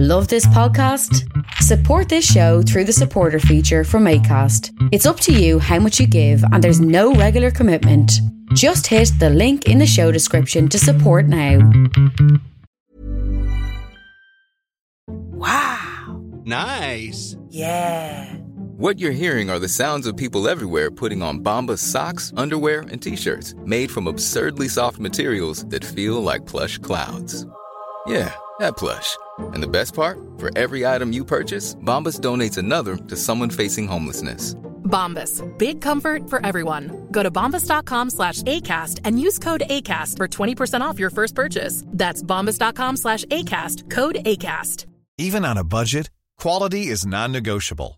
Love this podcast? Support this show through the supporter feature from ACAST. It's up to you how much you give, and there's no regular commitment. Just hit the link in the show description to support now. Wow. Nice. Yeah. What you're hearing are the sounds of people everywhere putting on Bombas socks, underwear, and t-shirts made from absurdly soft materials that feel like plush clouds. Yeah, that plush. And the best part? For every item you purchase, Bombas donates another to someone facing homelessness. Bombas. Big comfort for everyone. Go to bombas.com slash ACAST and use code ACAST for 20% off your first purchase. That's bombas.com slash ACAST. Code ACAST. Even on a budget, quality is non-negotiable.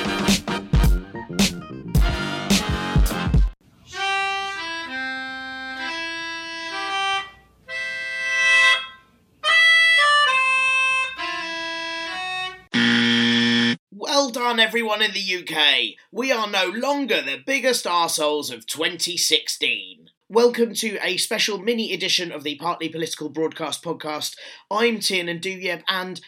Done, everyone in the UK. We are no longer the biggest arseholes of 2016. Welcome to a special mini edition of the Partly Political Broadcast podcast. I'm Tiernan Douieb, and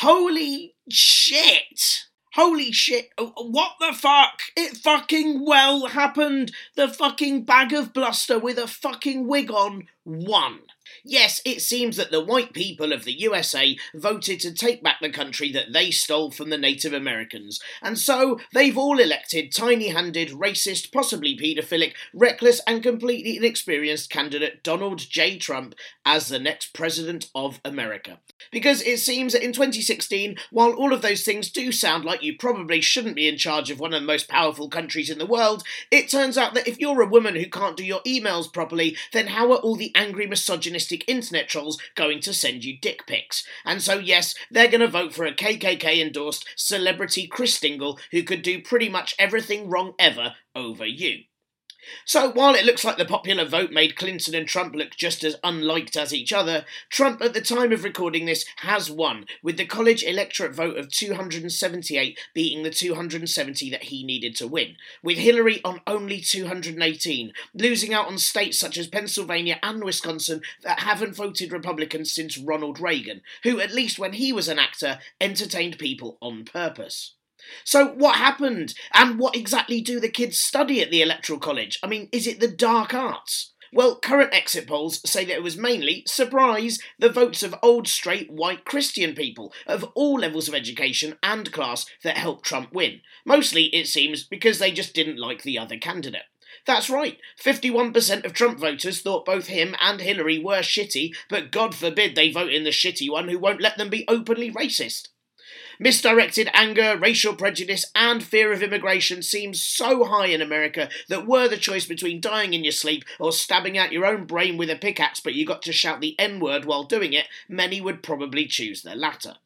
holy shit! Holy shit, oh, what the fuck? It fucking well happened! The fucking bag of bluster with a fucking wig on won. Yes, it seems that the white people of the USA voted to take back the country that they stole from the Native Americans, and so they've all elected tiny handed, racist, possibly paedophilic, reckless, and completely inexperienced candidate Donald J. Trump as the next President of America. Because it seems that in 2016, while all of those things do sound like you probably shouldn't be in charge of one of the most powerful countries in the world, it turns out that if you're a woman who can't do your emails properly, then how are all the angry misogynistic internet trolls going to send you dick pics? And so, yes, they're going to vote for a KKK endorsed celebrity Chris Dingle who could do pretty much everything wrong ever over you. So, while it looks like the popular vote made Clinton and Trump look just as unliked as each other, Trump, at the time of recording this, has won, with the college electorate vote of 278 beating the 270 that he needed to win, with Hillary on only 218, losing out on states such as Pennsylvania and Wisconsin that haven't voted Republican since Ronald Reagan, who, at least when he was an actor, entertained people on purpose. So, what happened? And what exactly do the kids study at the Electoral College? I mean, is it the dark arts? Well, current exit polls say that it was mainly, surprise, the votes of old, straight, white Christian people of all levels of education and class that helped Trump win. Mostly, it seems, because they just didn't like the other candidate. That's right, 51% of Trump voters thought both him and Hillary were shitty, but God forbid they vote in the shitty one who won't let them be openly racist. Misdirected anger, racial prejudice, and fear of immigration seems so high in America that were the choice between dying in your sleep or stabbing out your own brain with a pickaxe, but you got to shout the N word while doing it, many would probably choose the latter.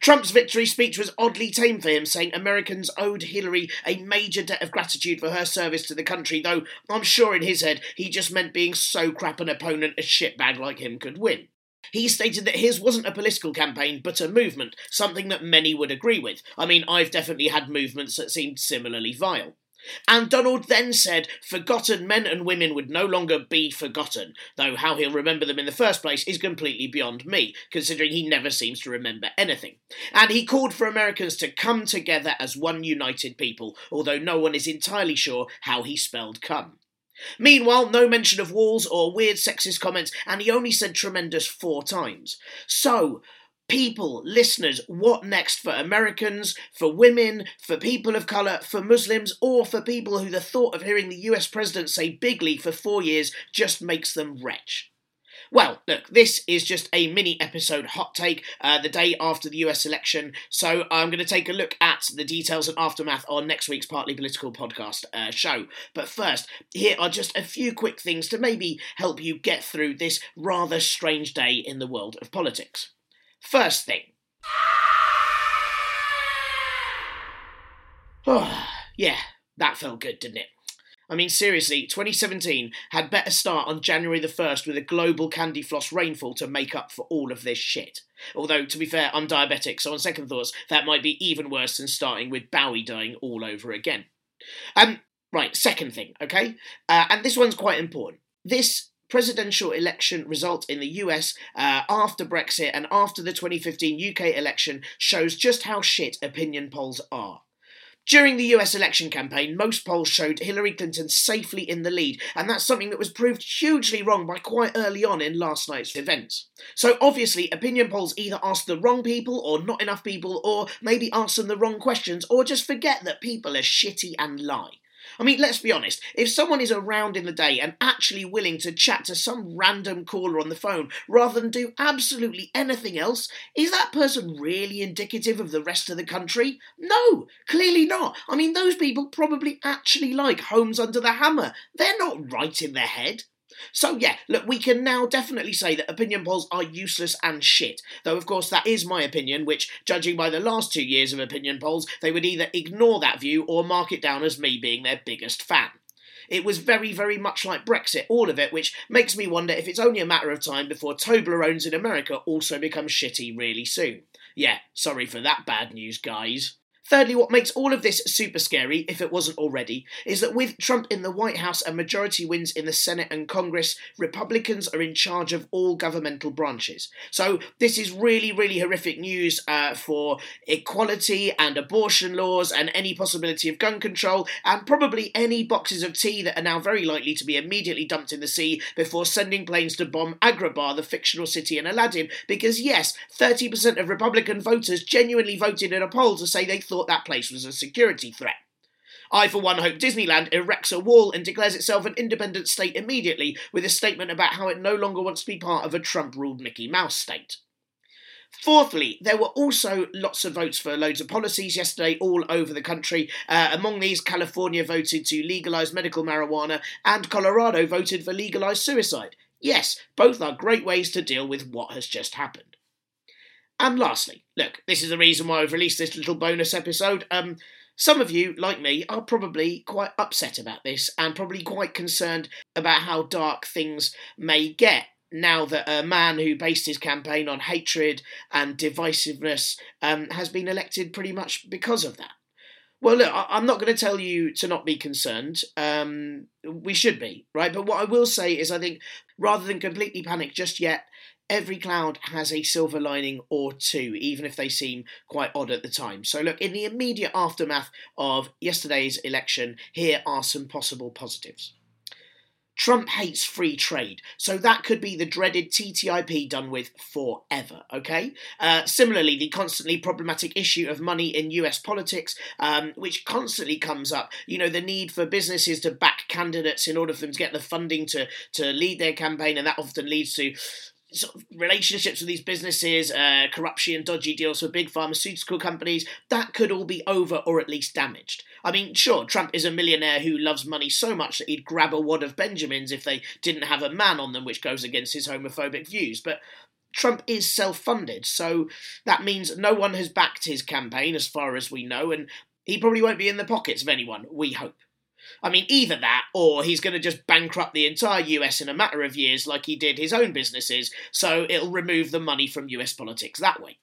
Trump's victory speech was oddly tame for him, saying Americans owed Hillary a major debt of gratitude for her service to the country, though I'm sure in his head he just meant being so crap an opponent a shitbag like him could win. He stated that his wasn't a political campaign, but a movement, something that many would agree with. I mean, I've definitely had movements that seemed similarly vile. And Donald then said forgotten men and women would no longer be forgotten, though how he'll remember them in the first place is completely beyond me, considering he never seems to remember anything. And he called for Americans to come together as one united people, although no one is entirely sure how he spelled come. Meanwhile, no mention of walls or weird sexist comments, and he only said tremendous four times. So, people, listeners, what next for Americans, for women, for people of colour, for Muslims, or for people who the thought of hearing the US president say bigly for four years just makes them retch? Well, look, this is just a mini episode hot take uh, the day after the US election, so I'm going to take a look at the details and aftermath on next week's Partly Political podcast uh, show. But first, here are just a few quick things to maybe help you get through this rather strange day in the world of politics. First thing. Oh, yeah, that felt good, didn't it? I mean, seriously, 2017 had better start on January the 1st with a global candy floss rainfall to make up for all of this shit. Although, to be fair, I'm diabetic, so on second thoughts, that might be even worse than starting with Bowie dying all over again. Um, right, second thing, okay? Uh, and this one's quite important. This presidential election result in the US uh, after Brexit and after the 2015 UK election shows just how shit opinion polls are. During the US election campaign, most polls showed Hillary Clinton safely in the lead, and that's something that was proved hugely wrong by quite early on in last night's events. So, obviously, opinion polls either ask the wrong people, or not enough people, or maybe ask them the wrong questions, or just forget that people are shitty and lie. I mean, let's be honest, if someone is around in the day and actually willing to chat to some random caller on the phone rather than do absolutely anything else, is that person really indicative of the rest of the country? No, clearly not. I mean, those people probably actually like Homes Under the Hammer. They're not right in their head. So, yeah, look, we can now definitely say that opinion polls are useless and shit. Though, of course, that is my opinion, which, judging by the last two years of opinion polls, they would either ignore that view or mark it down as me being their biggest fan. It was very, very much like Brexit, all of it, which makes me wonder if it's only a matter of time before Toblerones in America also become shitty really soon. Yeah, sorry for that bad news, guys. Thirdly, what makes all of this super scary, if it wasn't already, is that with Trump in the White House and majority wins in the Senate and Congress, Republicans are in charge of all governmental branches. So this is really, really horrific news uh, for equality and abortion laws and any possibility of gun control, and probably any boxes of tea that are now very likely to be immediately dumped in the sea before sending planes to bomb Agrabah, the fictional city in Aladdin. Because yes, 30% of Republican voters genuinely voted in a poll to say they thought that place was a security threat. I, for one, hope Disneyland erects a wall and declares itself an independent state immediately with a statement about how it no longer wants to be part of a Trump ruled Mickey Mouse state. Fourthly, there were also lots of votes for loads of policies yesterday all over the country. Uh, among these, California voted to legalise medical marijuana and Colorado voted for legalised suicide. Yes, both are great ways to deal with what has just happened. And lastly, look, this is the reason why I've released this little bonus episode. Um, some of you, like me, are probably quite upset about this and probably quite concerned about how dark things may get now that a man who based his campaign on hatred and divisiveness um, has been elected pretty much because of that. Well, look, I- am not going to tell you to not be concerned. Um, we should be, right? But what I will say is, I think rather than completely panic just yet, every cloud has a silver lining or two, even if they seem quite odd at the time. So, look, in the immediate aftermath of yesterday's election, here are some possible positives. Trump hates free trade, so that could be the dreaded TTIP done with forever, okay? Uh, similarly, the constantly problematic issue of money in US politics, um, which constantly comes up, you know, the need for businesses to back candidates in order for them to get the funding to, to lead their campaign, and that often leads to sort of relationships with these businesses, uh, corruption and dodgy deals for big pharmaceutical companies, that could all be over or at least damaged. I mean, sure, Trump is a millionaire who loves money so much that he'd grab a wad of Benjamins if they didn't have a man on them, which goes against his homophobic views. But Trump is self funded, so that means no one has backed his campaign as far as we know, and he probably won't be in the pockets of anyone, we hope. I mean, either that or he's going to just bankrupt the entire US in a matter of years like he did his own businesses, so it'll remove the money from US politics that way.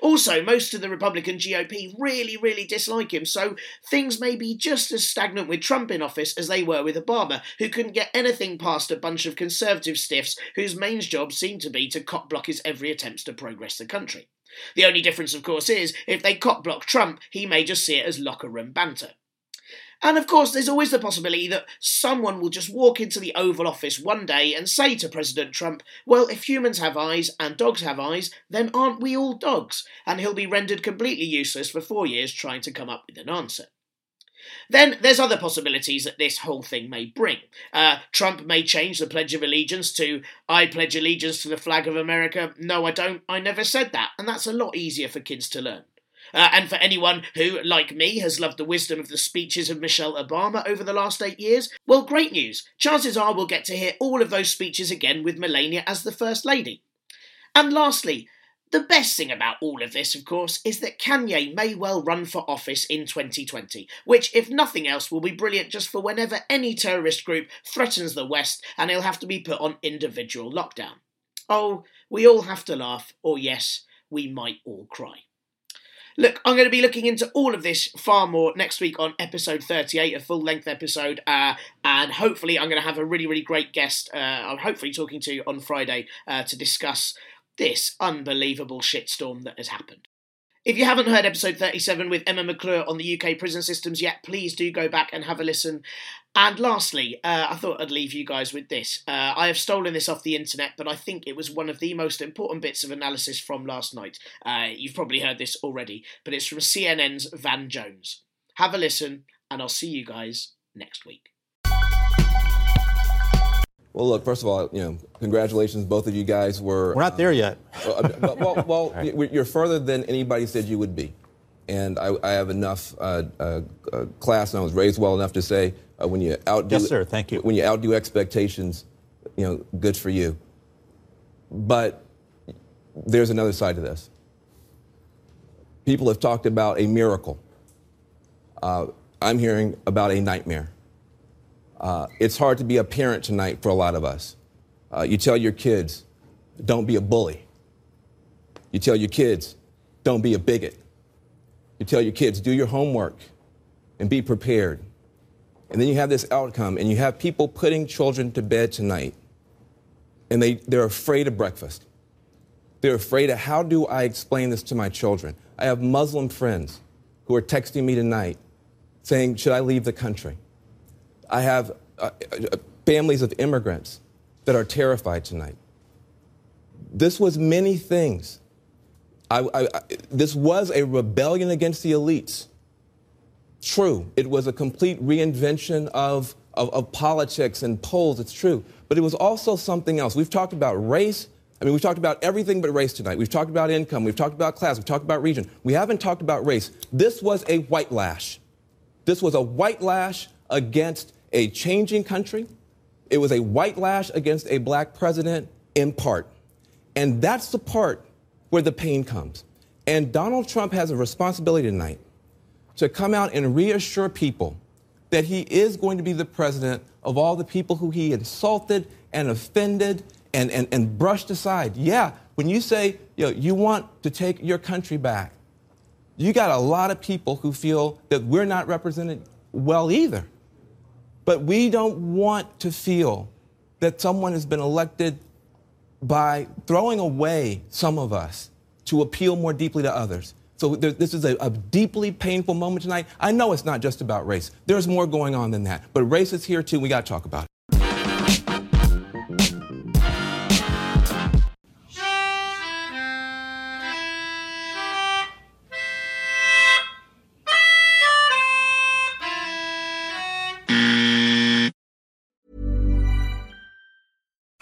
Also, most of the Republican GOP really, really dislike him, so things may be just as stagnant with Trump in office as they were with Obama, who couldn't get anything past a bunch of conservative stiffs whose main job seemed to be to cop block his every attempts to progress the country. The only difference, of course, is if they cop block Trump, he may just see it as locker room banter. And of course, there's always the possibility that someone will just walk into the Oval Office one day and say to President Trump, Well, if humans have eyes and dogs have eyes, then aren't we all dogs? And he'll be rendered completely useless for four years trying to come up with an answer. Then there's other possibilities that this whole thing may bring. Uh, Trump may change the Pledge of Allegiance to I pledge allegiance to the flag of America. No, I don't. I never said that. And that's a lot easier for kids to learn. Uh, and for anyone who, like me, has loved the wisdom of the speeches of Michelle Obama over the last eight years, well, great news. Chances are we'll get to hear all of those speeches again with Melania as the First Lady. And lastly, The best thing about all of this, of course, is that Kanye may well run for office in 2020, which, if nothing else, will be brilliant just for whenever any terrorist group threatens the West and he'll have to be put on individual lockdown. Oh, we all have to laugh, or yes, we might all cry. Look, I'm going to be looking into all of this far more next week on episode 38, a full length episode, uh, and hopefully I'm going to have a really, really great guest. Uh, I'm hopefully talking to on Friday uh, to discuss this unbelievable shitstorm that has happened. If you haven't heard episode 37 with Emma McClure on the UK prison systems yet, please do go back and have a listen. And lastly, uh, I thought I'd leave you guys with this. Uh, I have stolen this off the internet, but I think it was one of the most important bits of analysis from last night. Uh, you've probably heard this already, but it's from CNN's Van Jones. Have a listen, and I'll see you guys next week. Well, look, first of all, you know, congratulations. Both of you guys were. We're not there yet. Well, well, well right. you're further than anybody said you would be. And I, I have enough uh, uh, uh, class, and I was raised well enough to say uh, when you outdo. Yes, sir. Thank you. When you outdo expectations, you know, good for you. But there's another side to this. People have talked about a miracle. Uh, I'm hearing about a nightmare. Uh, it's hard to be a parent tonight for a lot of us. Uh, you tell your kids, don't be a bully. You tell your kids, don't be a bigot. You tell your kids, do your homework and be prepared. And then you have this outcome, and you have people putting children to bed tonight, and they, they're afraid of breakfast. They're afraid of how do I explain this to my children? I have Muslim friends who are texting me tonight saying, Should I leave the country? I have uh, uh, families of immigrants that are terrified tonight. This was many things. I, I, I, this was a rebellion against the elites. True, it was a complete reinvention of, of, of politics and polls, it's true. But it was also something else. We've talked about race. I mean, we've talked about everything but race tonight. We've talked about income. We've talked about class. We've talked about region. We haven't talked about race. This was a white lash. This was a white lash against a changing country. It was a white lash against a black president in part. And that's the part where the pain comes. And Donald Trump has a responsibility tonight to come out and reassure people that he is going to be the president of all the people who he insulted and offended and, and, and brushed aside. Yeah, when you say you, know, you want to take your country back, you got a lot of people who feel that we're not represented well either. But we don't want to feel that someone has been elected by throwing away some of us to appeal more deeply to others. So there, this is a, a, deeply painful moment tonight. I know it's not just about race. There's more going on than that. But race is here too. We got to talk about it.